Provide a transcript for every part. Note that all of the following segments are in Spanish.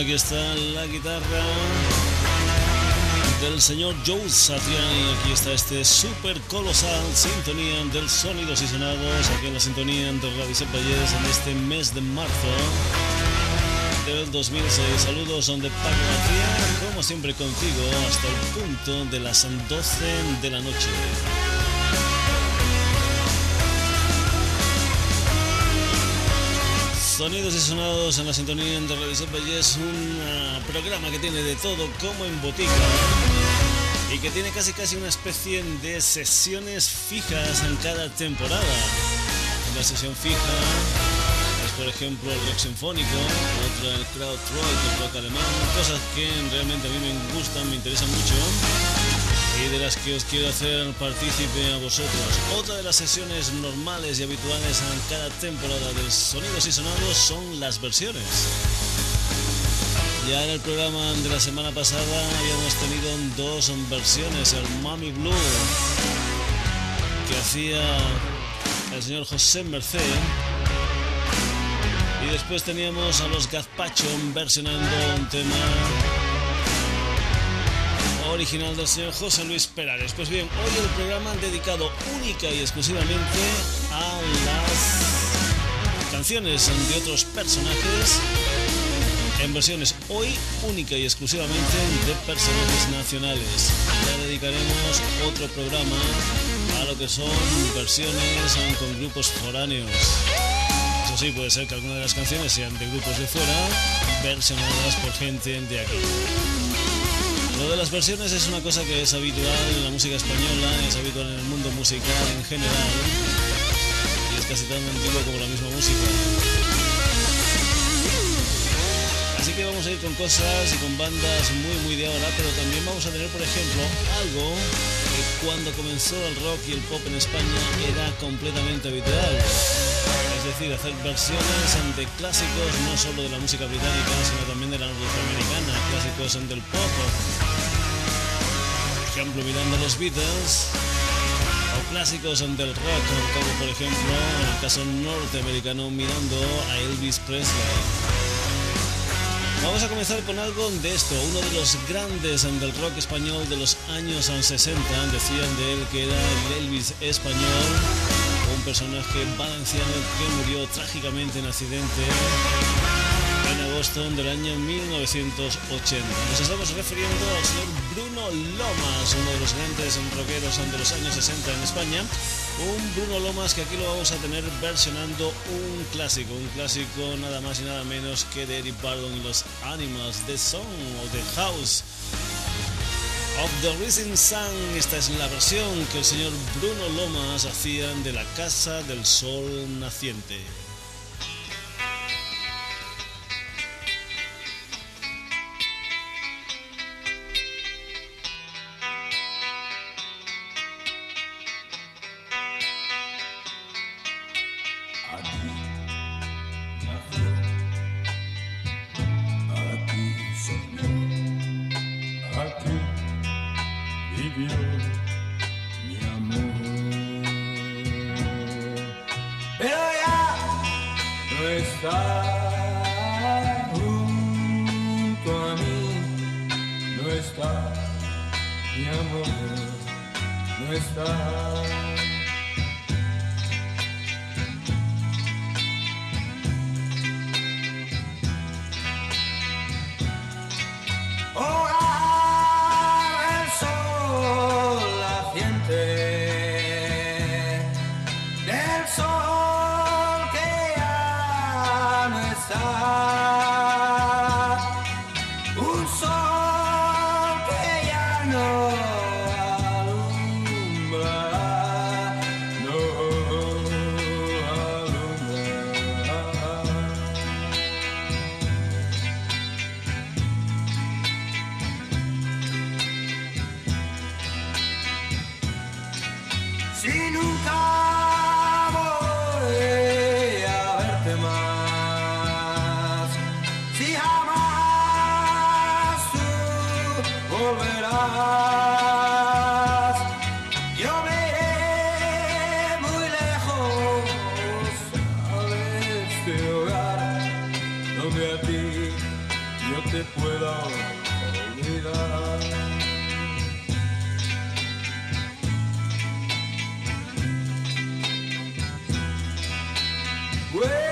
aquí está la guitarra del señor Joe Satriani. Aquí está este super colosal sintonía del Sonidos y Sonados, aquí en la sintonía de Radio Valles en este mes de marzo del 2006. Saludos de Paco García, como siempre contigo, hasta el punto de las 12 de la noche. Sonidos y sonados en la sintonía de Radio Valle es un programa que tiene de todo como en botica y que tiene casi casi una especie de sesiones fijas en cada temporada. Una sesión fija es por ejemplo el rock sinfónico, otra el crowd rock, el rock alemán, cosas que realmente a mí me gustan, me interesan mucho y de las que os quiero hacer partícipe a vosotros. Otra de las sesiones normales y habituales en cada temporada de Sonidos y Sonados son las versiones. Ya en el programa de la semana pasada habíamos tenido dos versiones, el Mami Blue que hacía el señor José Merced y después teníamos a los Gazpacho versionando un tema original del señor José Luis Perales. Pues bien, hoy el programa dedicado única y exclusivamente a las canciones de otros personajes en versiones hoy única y exclusivamente de personajes nacionales. Ya dedicaremos otro programa a lo que son versiones con grupos foráneos. Eso sí, puede ser que algunas de las canciones sean de grupos de fuera, versionadas por gente de aquí. Lo de las versiones es una cosa que es habitual en la música española, es habitual en el mundo musical en general y es casi tan antiguo como la misma música. Así que vamos a ir con cosas y con bandas muy muy de ahora, pero también vamos a tener por ejemplo algo que cuando comenzó el rock y el pop en España era completamente habitual. Decir, hacer versiones de clásicos no solo de la música británica, sino también de la norteamericana, clásicos del pop ejemplo mirando a los Beatles o clásicos del rock como por ejemplo en el caso norteamericano mirando a Elvis Presley. Vamos a comenzar con algo de esto, uno de los grandes del rock español de los años 60, decían de él que era el Elvis español, personaje valenciano que murió trágicamente en accidente en agosto del año 1980. Nos estamos refiriendo al señor Bruno Lomas, uno de los grandes rockeros de los años 60 en España. Un Bruno Lomas que aquí lo vamos a tener versionando un clásico, un clásico nada más y nada menos que de Eric Bardon y los Animals, The Song o The House of the Rising Sun. Esta es la versión que el señor Bruno Lomas hacía de la Casa del Sol Naciente. junto a mí, no está mi amor, no está. Voy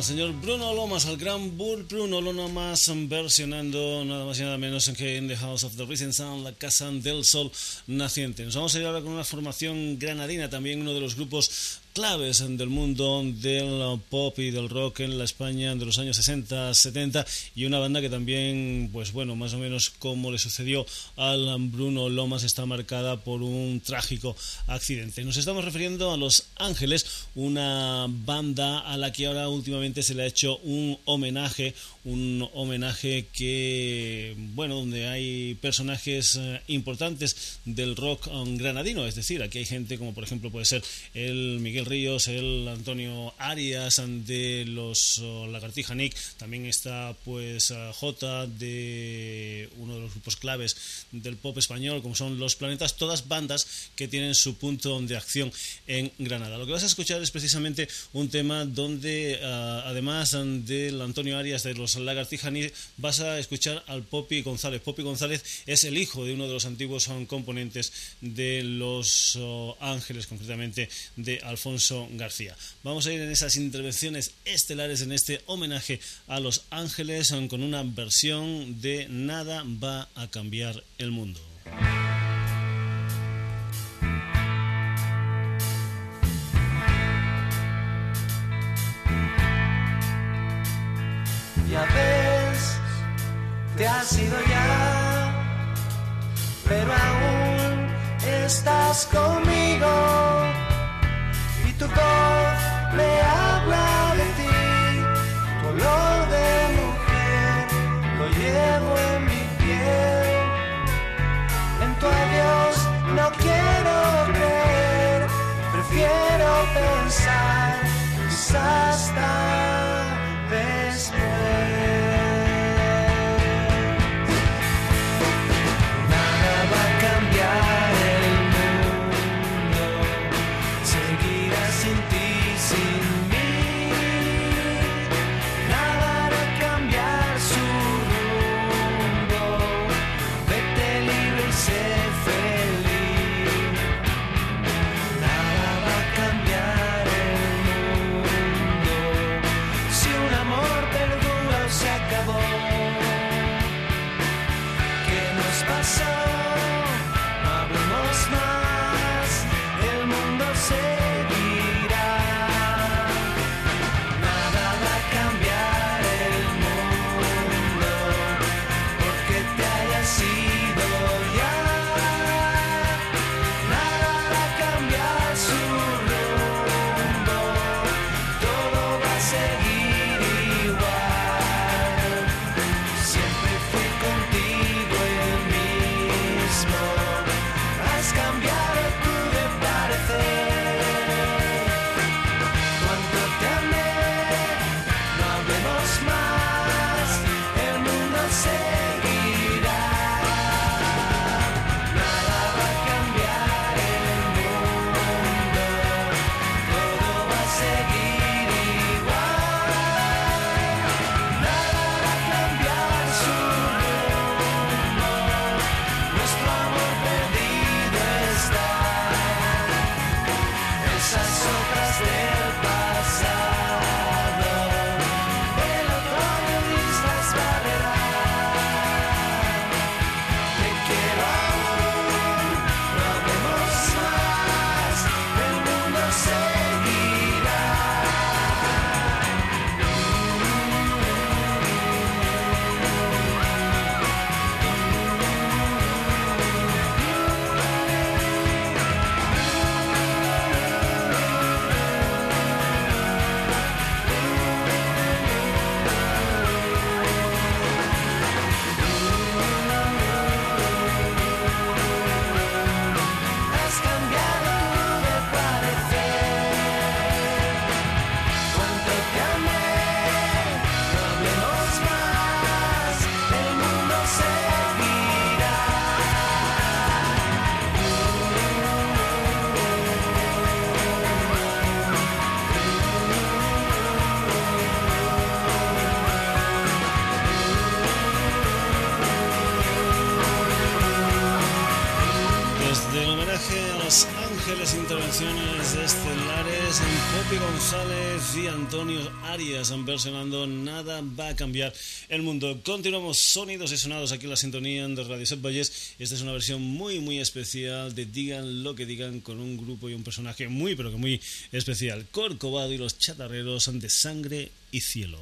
al señor Bruno Lomas, al gran Bur Bruno Lomas versionando nada más y nada menos que en The House of the Rising Sun, la casa del sol naciente. Nos vamos a ir ahora con una formación granadina, también uno de los grupos claves del mundo del pop y del rock en la España de los años 60, 70 y una banda que también, pues bueno, más o menos como le sucedió al Bruno Lomas está marcada por un trágico accidente. Nos estamos refiriendo a Los Ángeles, una banda a la que ahora últimamente se le ha hecho un homenaje, un homenaje que, bueno, donde hay personajes eh, importantes del rock granadino, es decir, aquí hay gente como por ejemplo puede ser el Miguel El Antonio Arias de los oh, Lagartija Nick, también está pues uh, J de uno de los grupos claves del pop español como son Los Planetas, todas bandas que tienen su punto de acción en Granada. Lo que vas a escuchar es precisamente un tema donde uh, además del Antonio Arias de los Lagartija Nick vas a escuchar al Popi González. Popi González es el hijo de uno de los antiguos componentes de Los oh, Ángeles, concretamente de Alfonso García. Vamos a ir en esas intervenciones estelares en este homenaje a Los Ángeles con una versión de Nada va a cambiar el mundo. Ya ves, te has ido ya, pero aún estás conmigo tu voz me habla de ti, tu olor de mujer lo llevo en mi piel, en tu adiós no quiero creer, prefiero pensar quizás Christmas. Arias versionando Nada va a cambiar el mundo. Continuamos sonidos y sonados aquí en la sintonía de Radio Set Valles. Esta es una versión muy, muy especial de Digan lo que digan con un grupo y un personaje muy, pero que muy especial. Corcovado y los chatarreros de sangre y cielo.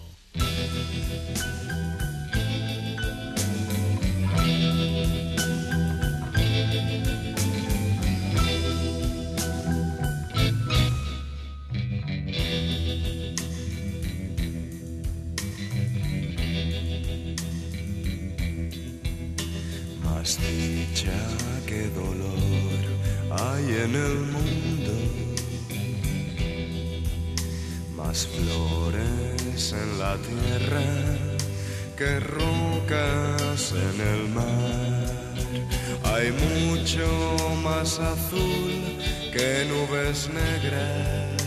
En el mundo, más flores en la tierra que rocas en el mar. Hay mucho más azul que nubes negras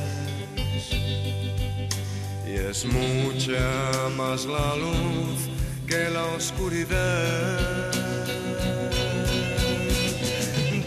y es mucha más la luz que la oscuridad.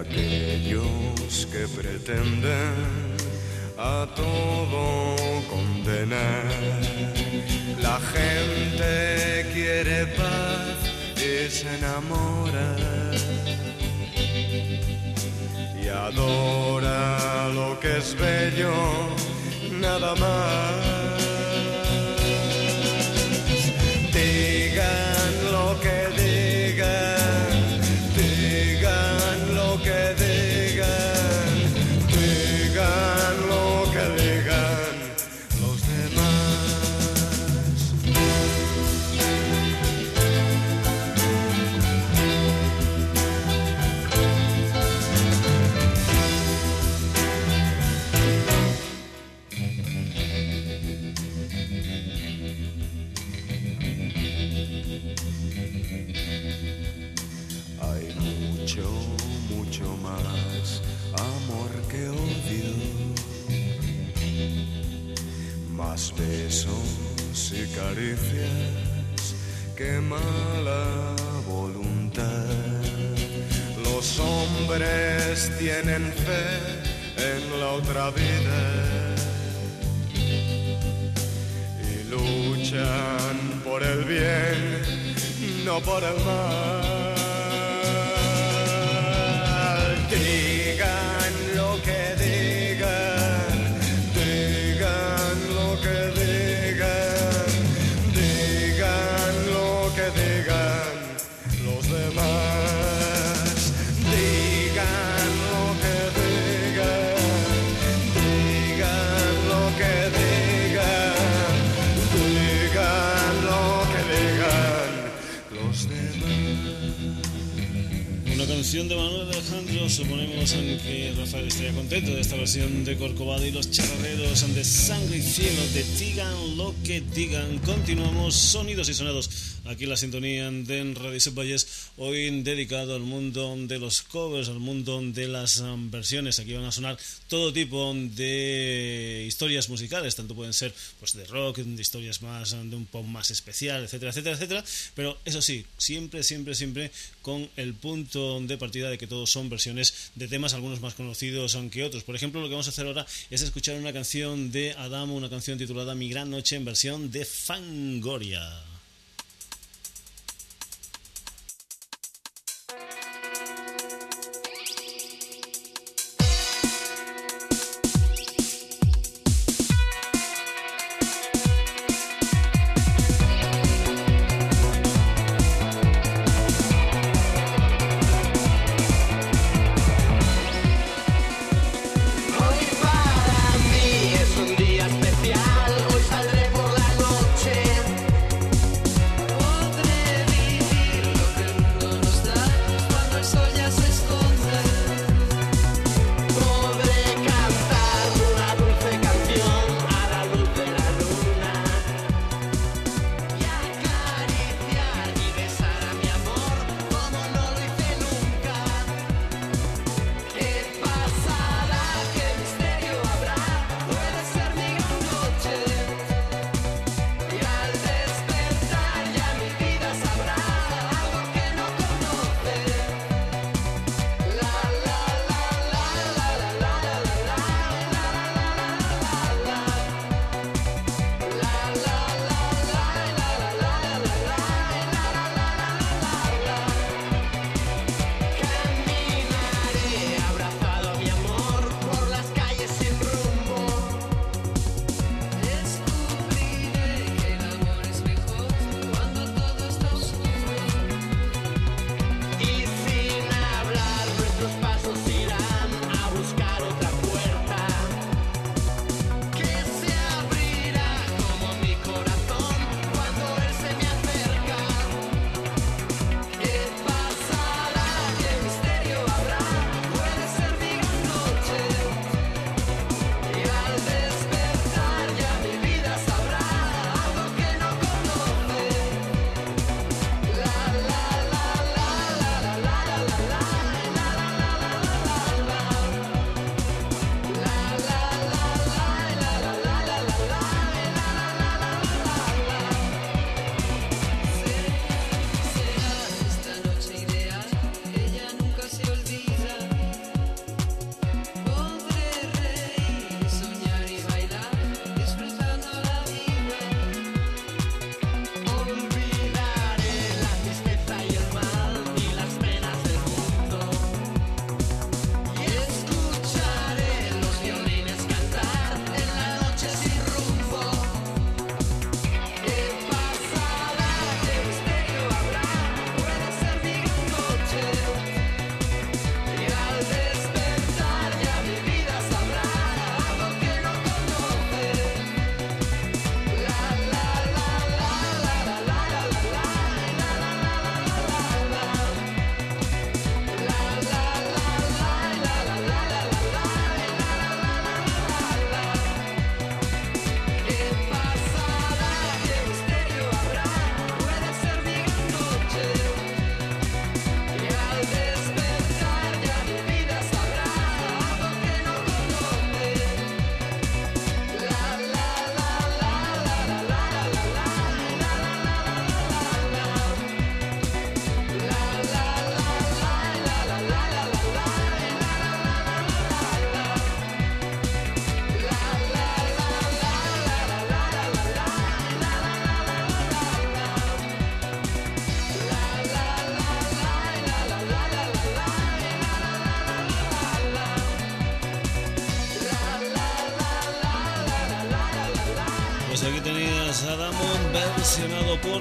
aquellos que pretenden a todo condenar. La gente quiere paz y se enamora y adora lo que es bello, nada más. Tienen fe en la otra vida y luchan por el bien, no por el mal. De Manuel Alejandro, suponemos que Rafael estaría contento de esta versión de Corcovado y los charreros de Sangre y Cielo de Digan lo que digan. Continuamos sonidos y sonados aquí la sintonía de Radio Valles, hoy dedicado al mundo de los covers, al mundo de las um, versiones. Aquí van a sonar todo tipo de historias musicales, tanto pueden ser pues de rock, de historias más um, de un pop más especial, etcétera, etcétera, etcétera. Pero eso sí, siempre, siempre, siempre con el punto de partida de que todos son versiones de temas, algunos más conocidos que otros. Por ejemplo, lo que vamos a hacer ahora es escuchar una canción de Adamo, una canción titulada Mi Gran Noche en versión de Fangoria.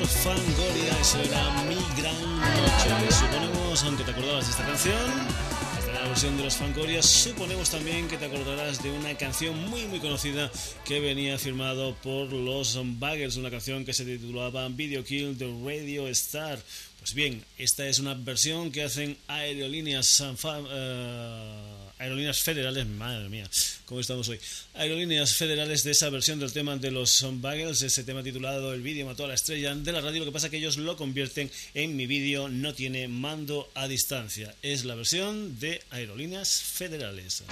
Fangoria, eso era Mi Gran Noche. Suponemos, aunque te acordabas de esta canción, la versión de los Fangoria, suponemos también que te acordarás de una canción muy muy conocida que venía firmado por los Baggers, una canción que se titulaba Video Kill the Radio Star. Pues bien, esta es una versión que hacen aerolíneas uh, Aerolíneas Federales, madre mía, ¿cómo estamos hoy? Aerolíneas Federales de esa versión del tema de los Bagels, ese tema titulado El vídeo mató a la estrella de la radio, lo que pasa es que ellos lo convierten en mi vídeo no tiene mando a distancia. Es la versión de Aerolíneas Federales.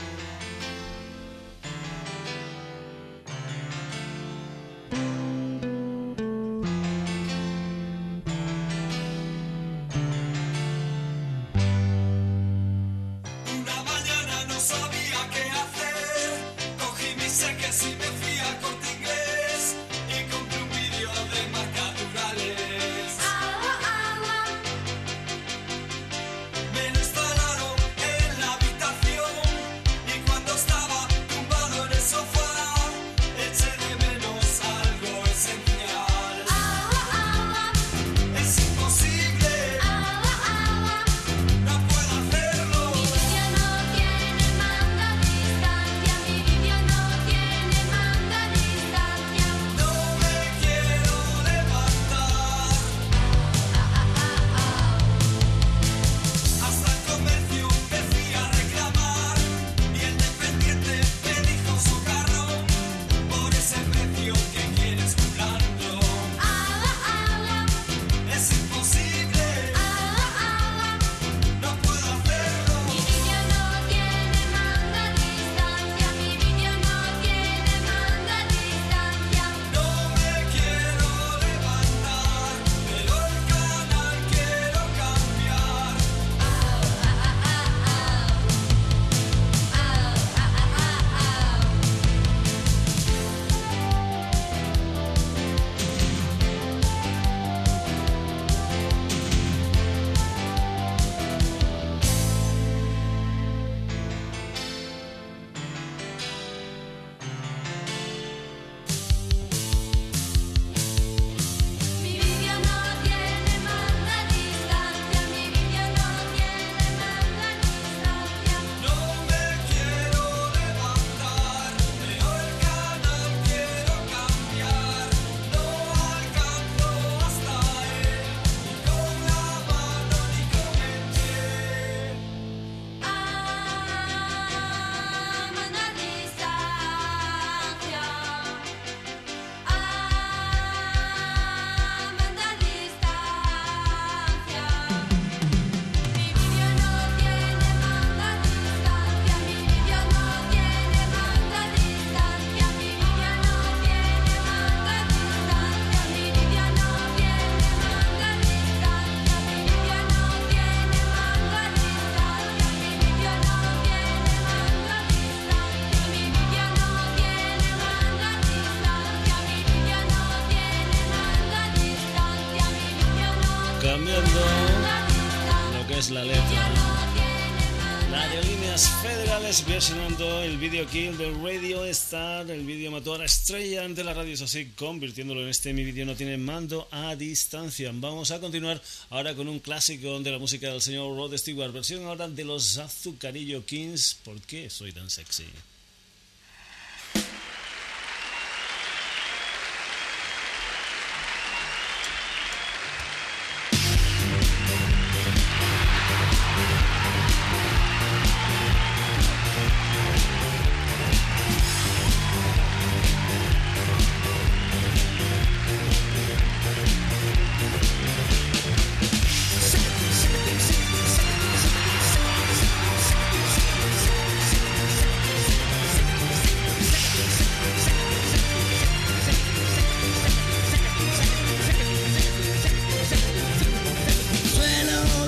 Video kill del Radio Star. El vídeo mató a la estrella de la radio, así, convirtiéndolo en este mi vídeo no tiene mando a distancia. Vamos a continuar ahora con un clásico de la música del señor Rod Stewart, versión ahora de los Azucarillo Kings. ¿Por qué soy tan sexy?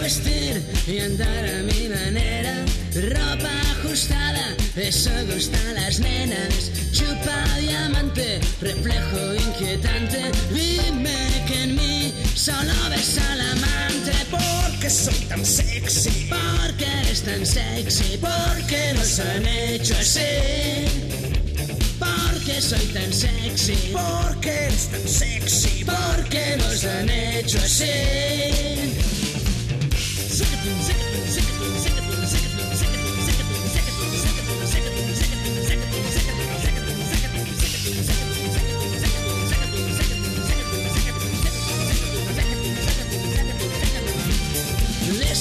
vestir y andar a mi manera. Ropa ajustada, eso gusta a las nenas. Chupa diamante, reflejo inquietante. Dime que en mí solo ves al amante. Porque soy tan sexy, porque eres tan sexy, porque nos han hecho así. Porque soy tan sexy, porque eres tan sexy, porque nos han hecho así. Les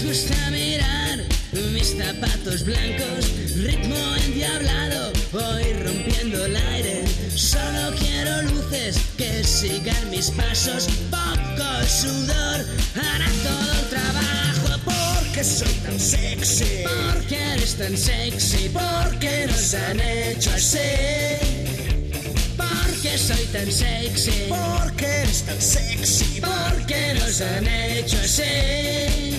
gusta mirar mis zapatos blancos, ritmo endiablado, voy rompiendo el aire. Solo quiero luces que sigan mis pasos, poco sudor hará todo qué soy tan sexy? ¿Por qué eres tan sexy? ¿Por qué nos han hecho así? ¿Por qué soy tan sexy? ¿Por qué eres tan sexy? ¿Por qué nos han hecho así?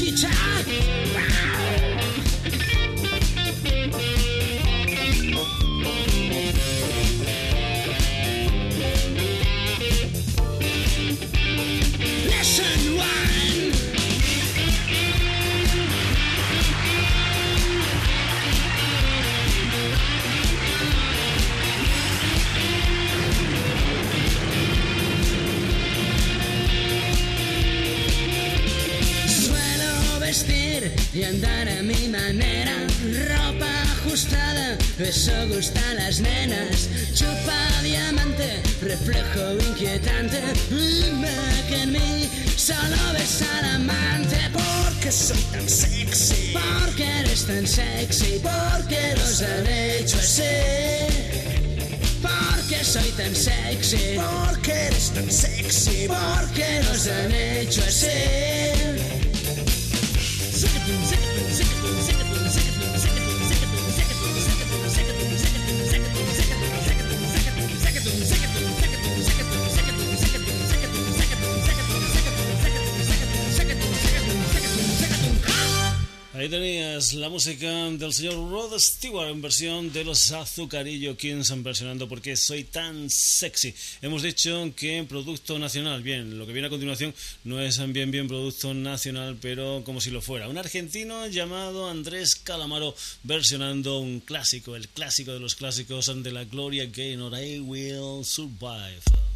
guitar. música del señor Rod Stewart en versión de los Azucarillo Kings versionando porque soy tan sexy. Hemos dicho que producto nacional, bien, lo que viene a continuación no es bien bien producto nacional, pero como si lo fuera. Un argentino llamado Andrés Calamaro versionando un clásico, el clásico de los clásicos ante la Gloria Gaynor, I Will Survive.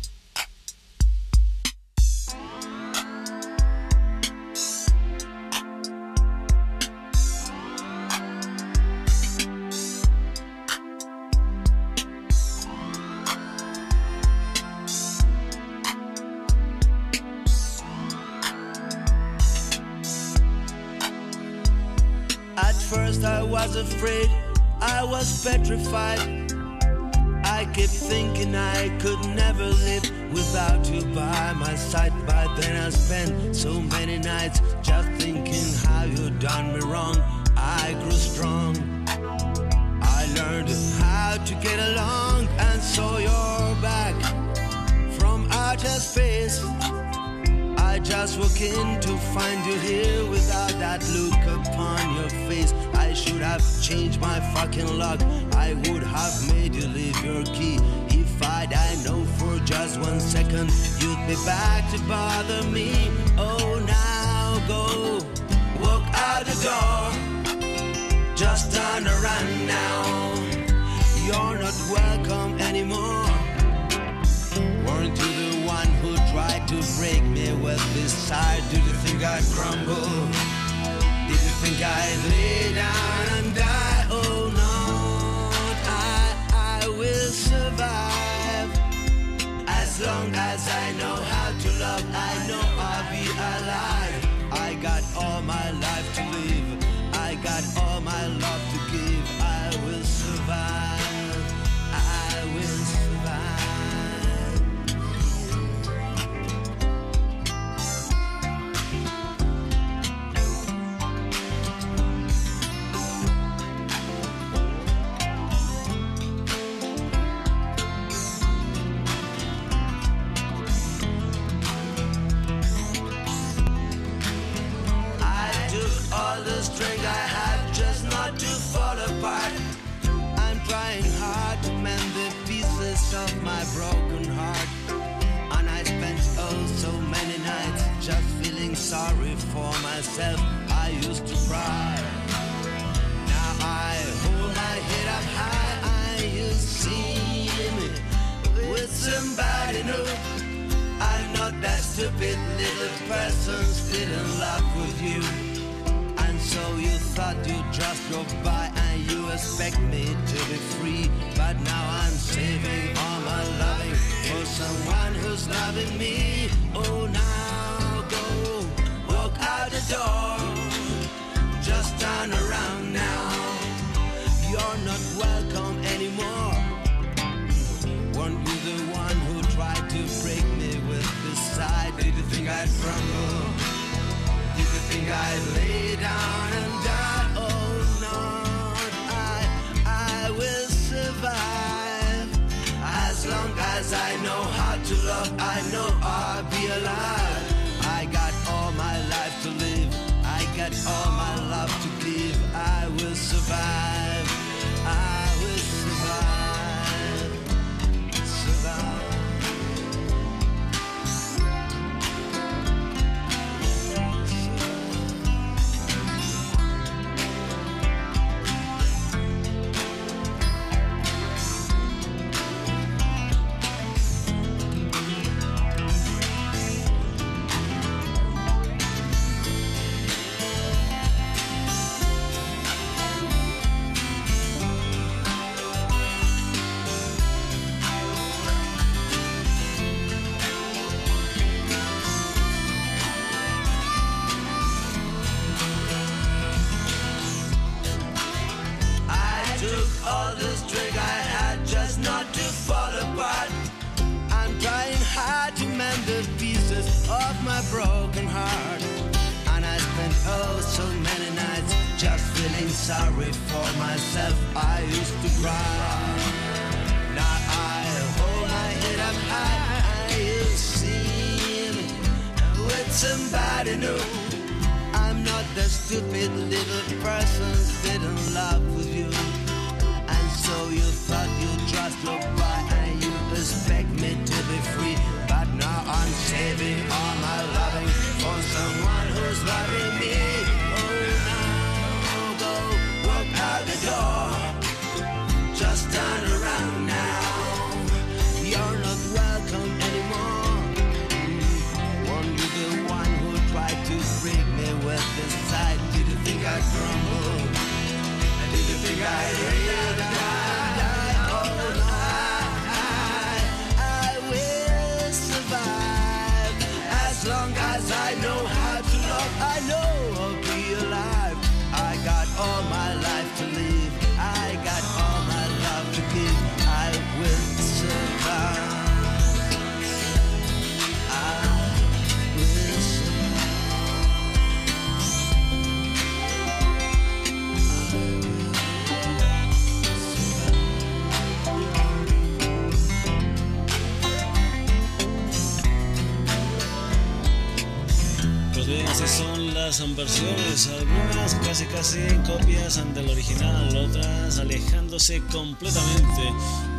Son versiones, algunas casi casi copias del original, otras alejándose completamente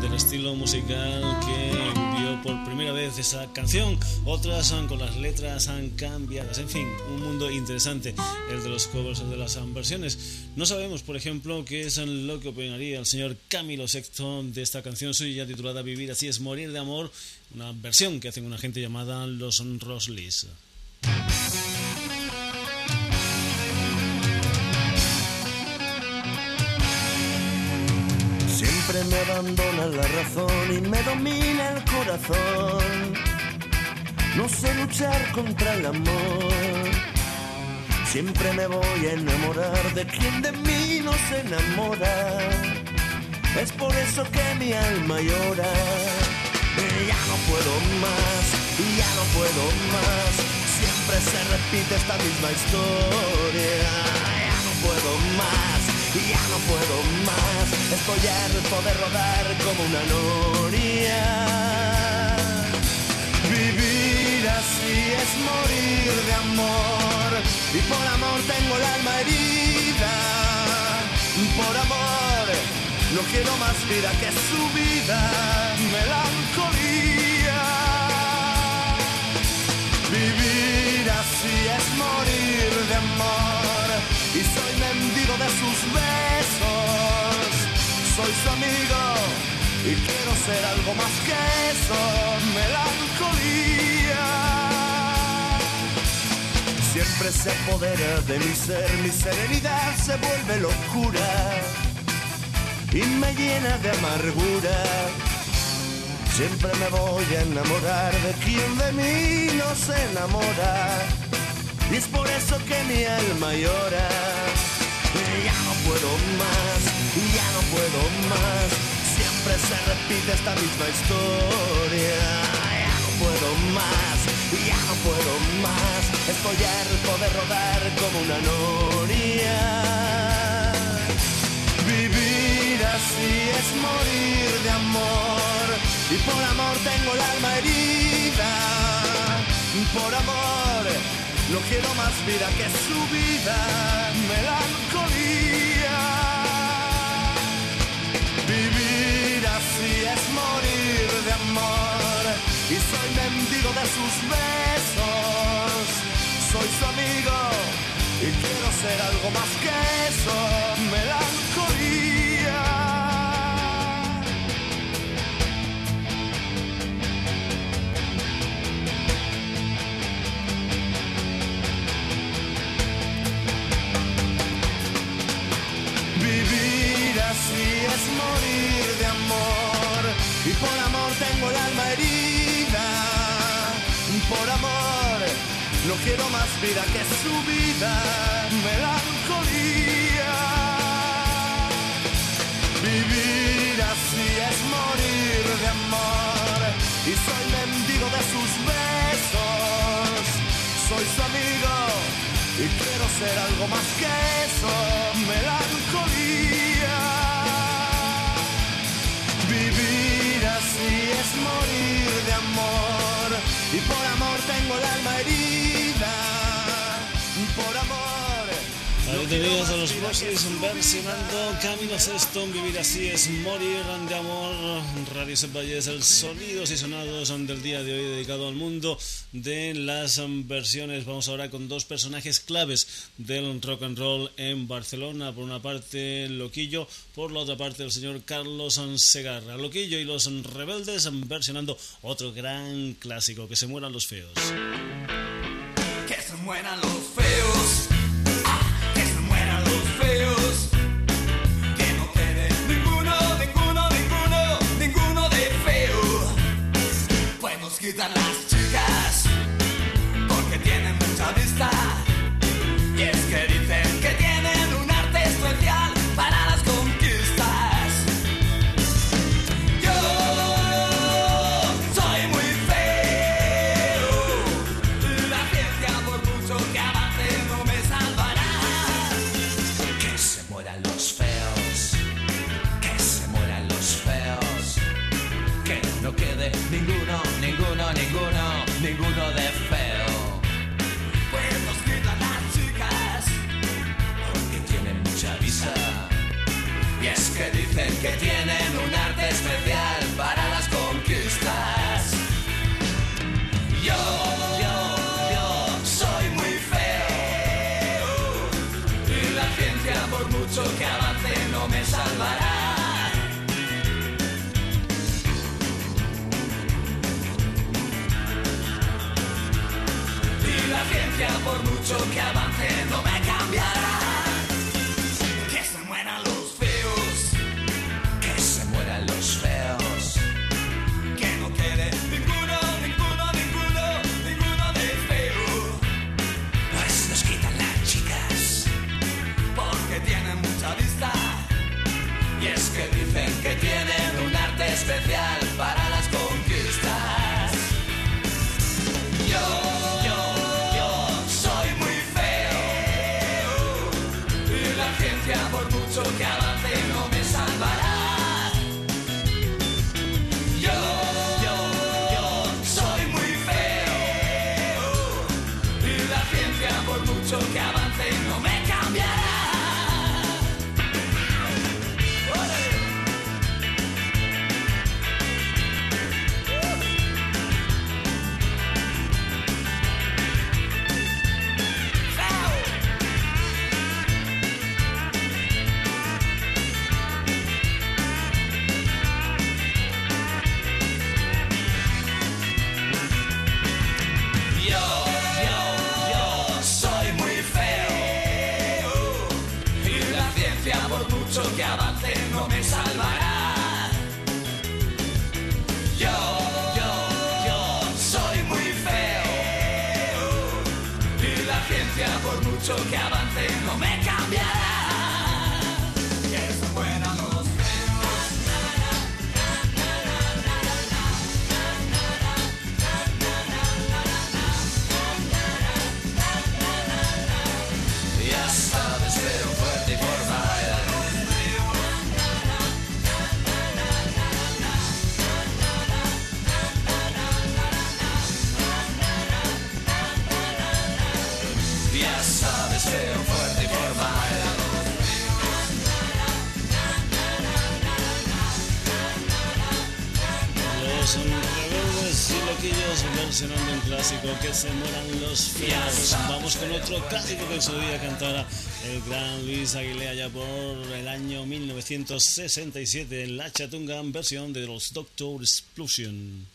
del estilo musical que vio por primera vez esa canción, otras son con las letras han cambiadas, en fin, un mundo interesante el de los covers de las versiones. No sabemos, por ejemplo, qué es lo que opinaría el señor Camilo Sexto de esta canción suya titulada Vivir así es morir de amor, una versión que hacen una gente llamada Los Roslis. Me abandona la razón y me domina el corazón. No sé luchar contra el amor. Siempre me voy a enamorar de quien de mí no se enamora. Es por eso que mi alma llora. Ya no puedo más, ya no puedo más. Siempre se repite esta misma historia. Ya no puedo más, ya no puedo más, estoy harto de rodar como una noria. Vivir así es morir de amor, y por amor tengo el alma herida, por amor no quiero más vida que su vida, melancolía. Soy su amigo y quiero ser algo más que eso, melancolía. Siempre se apodera de mi ser, mi serenidad se vuelve locura y me llena de amargura. Siempre me voy a enamorar de quien de mí no se enamora. Y es por eso que mi alma llora. Ya no puedo más, puedo más. Siempre se repite esta misma historia. Ya no puedo más, ya no puedo más. Estoy harto de rodar como una noria. Vivir así es morir de amor. Y por amor tengo el alma herida. Por amor no quiero más vida que su vida. Melancolía. Su amigo. Y quiero ser algo más que eso. Más vida que su vida, melancolía. Vivir así es morir de amor y soy mendigo de sus besos. Soy su amigo y quiero ser algo más que eso, melancolía. Ahí tenías a los Bosses versionando Camino Sexton, Vivir así es morir de amor. Radio Valles, el sonidos y sonados del día de hoy dedicado al mundo de las versiones. Vamos ahora con dos personajes claves del rock and roll en Barcelona. Por una parte, Loquillo, por la otra parte, el señor Carlos Segarra. Loquillo y los rebeldes versionando otro gran clásico, que se mueran los feos. Que se mueran los feos. Quitan las chicas. Porque tienen mucha vista. Que tienen un arte especial para las conquistas. Yo, yo, yo soy muy feo. Y la ciencia, por mucho que avance, no me salvará. Y la ciencia, por mucho que avance, no me cambiará. Especial versionando un clásico que se mueran los fiados. Vamos con otro clásico que en su día cantara el gran Luis Aguilera ya por el año 1967 en La Chatunga en versión de los Doctor Explosion.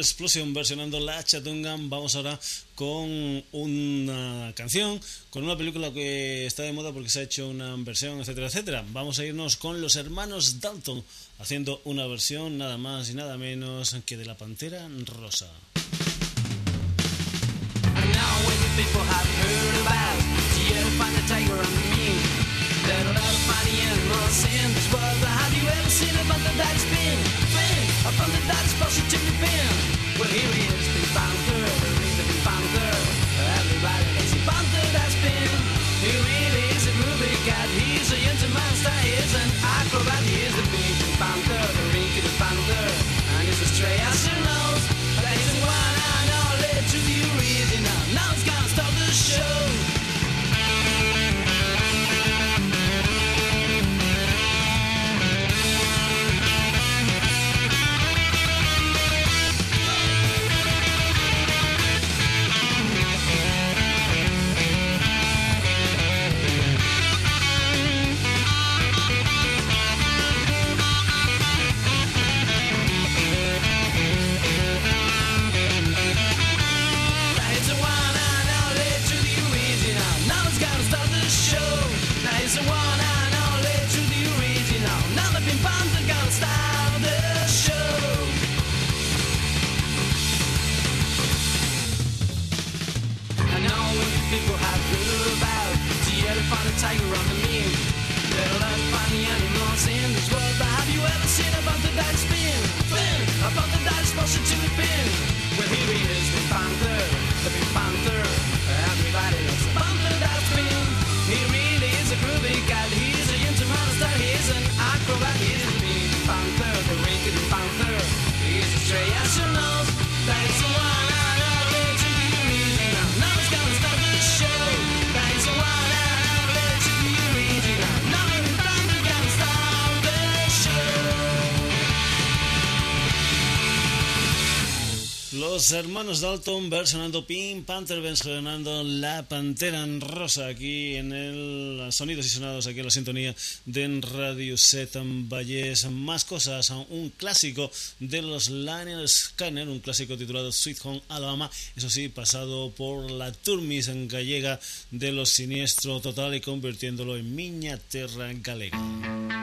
Explosion versionando la Chatungan. Vamos ahora con una canción, con una película que está de moda porque se ha hecho una versión, etcétera, etcétera. Vamos a irnos con los hermanos Dalton haciendo una versión nada más y nada menos que de la Pantera Rosa. Well, here he is, the banker. los hermanos Dalton versionando Pink Panther, versionando La Pantera en Rosa aquí en el Sonidos y Sonados, aquí en la sintonía de Radio Z Valles. Más cosas, un clásico de los Lionel Scanner, un clásico titulado Sweet Home Alabama, eso sí, pasado por la Turmis en gallega de los Siniestro Total y convirtiéndolo en Miña Terra Galega.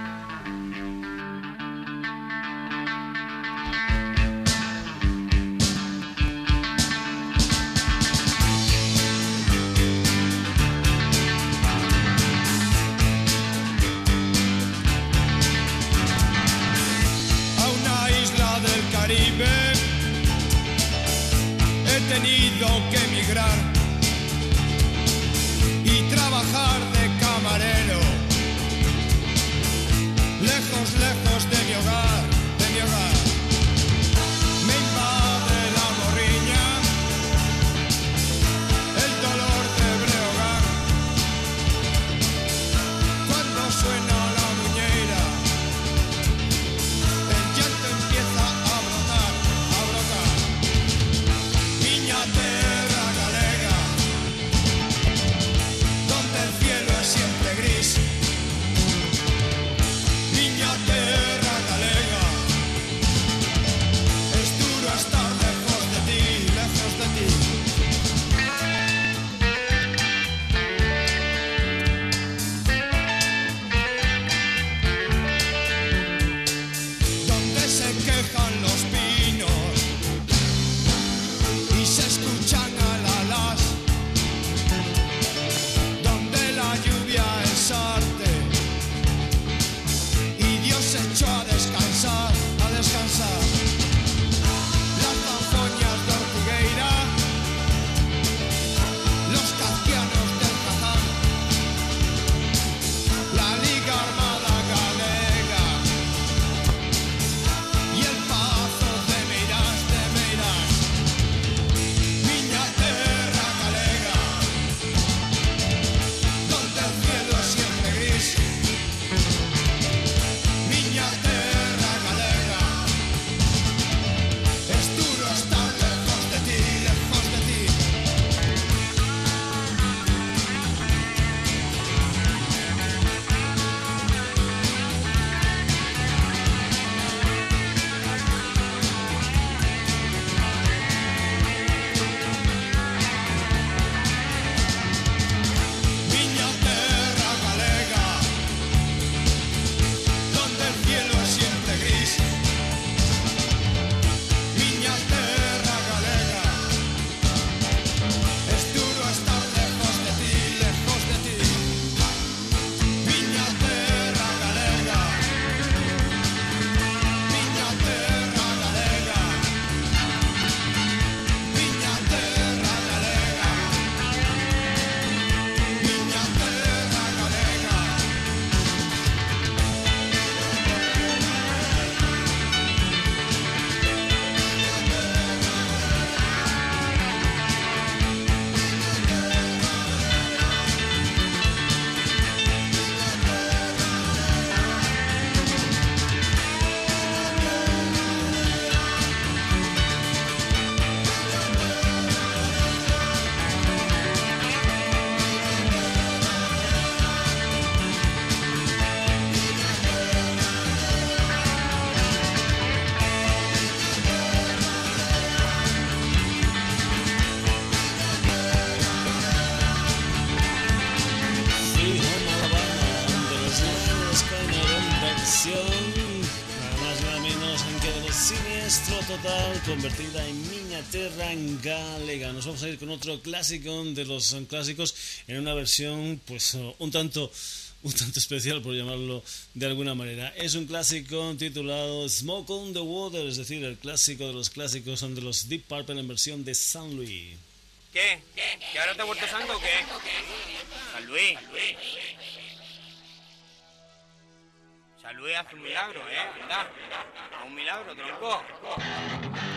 Terrangalega. Nos vamos a ir con otro clásico de los um, clásicos en una versión, pues, un tanto un tanto especial, por llamarlo de alguna manera. Es un clásico titulado Smoke on the Water, es decir, el clásico de los clásicos son de los Deep Purple en versión de San Luis. ¿Qué? ¿Qué? ¿Que ahora te ha vuelto santo o qué? San Luis. San Luis. San Luis hace un milagro, ¿eh? ¿Verdad? Un milagro, tronco.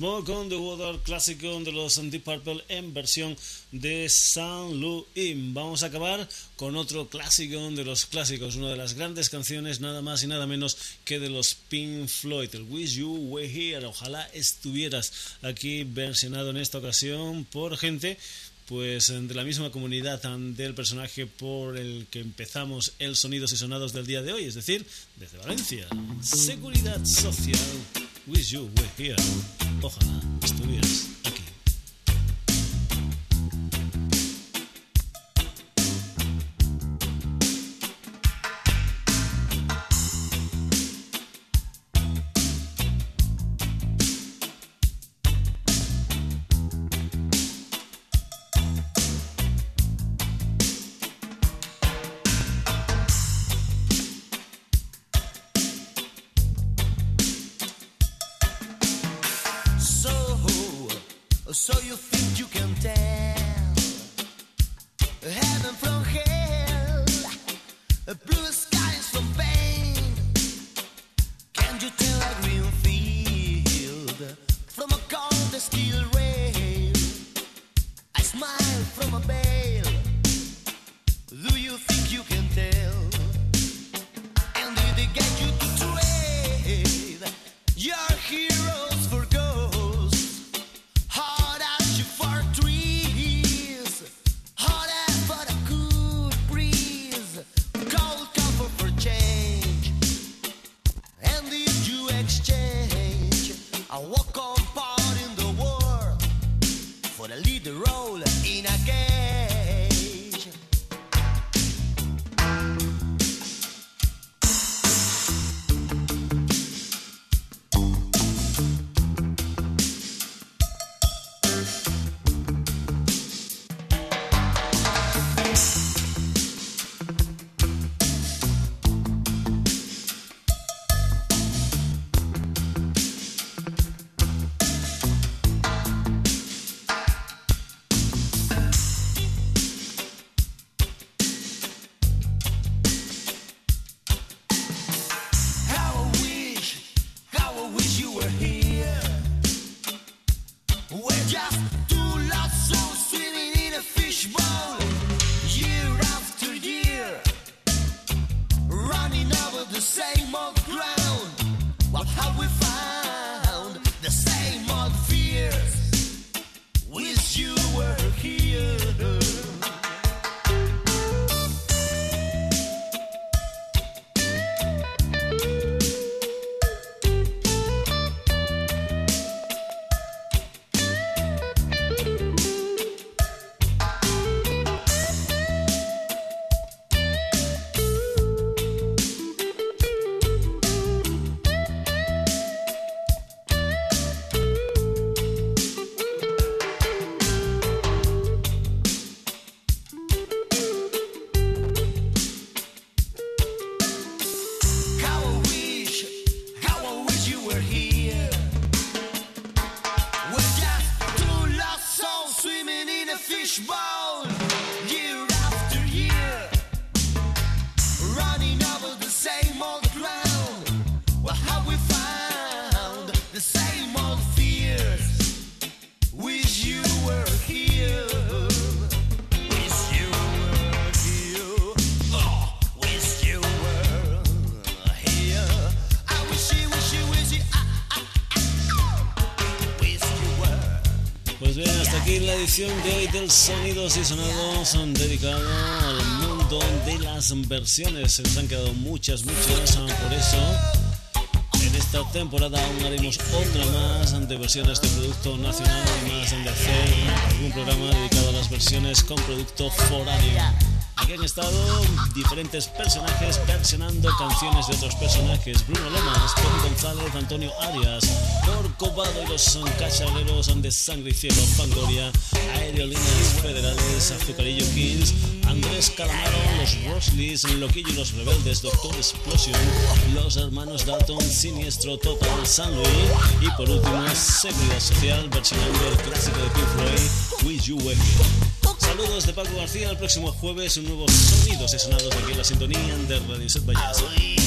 Smoke on the Water, clásico de los Deep Purple en versión de San Louis. Vamos a acabar con otro clásico de los clásicos, una de las grandes canciones, nada más y nada menos que de los Pink Floyd, el Wish You Were Here. Ojalá estuvieras aquí versionado en esta ocasión por gente pues de la misma comunidad del personaje por el que empezamos el Sonidos y Sonados del día de hoy, es decir, desde Valencia. Seguridad Social, Wish You Were Here. Ojalá estuvieras aquí. Walk on part in the world for a lead role in a game? Edición de hoy del Sonidos y Sonados dedicado al mundo de las versiones. Se nos han quedado muchas, muchas, por eso en esta temporada aún haremos otra más de versiones de producto nacional, además de hacer algún programa dedicado a las versiones con producto foráneo. Aquí han estado diferentes personajes versionando canciones de otros personajes. Bruno Lomas, Tony González, Antonio Arias, Corcovado y los cachaleros de Sangre y Cielo, Fangoria, Aerolíneas Federales, Azucarillo Kings, Andrés Calamaro, los Rosleys, Loquillo y los Rebeldes, Doctor Explosion, los hermanos Dalton, Siniestro Total, San Luis y por último Seguridad Social versionando el clásico de Pink Floyd, Wish You Here. Saludos de Paco García, el próximo jueves un nuevo Sonidos y Sonados aquí en la sintonía de Radio Set Valles.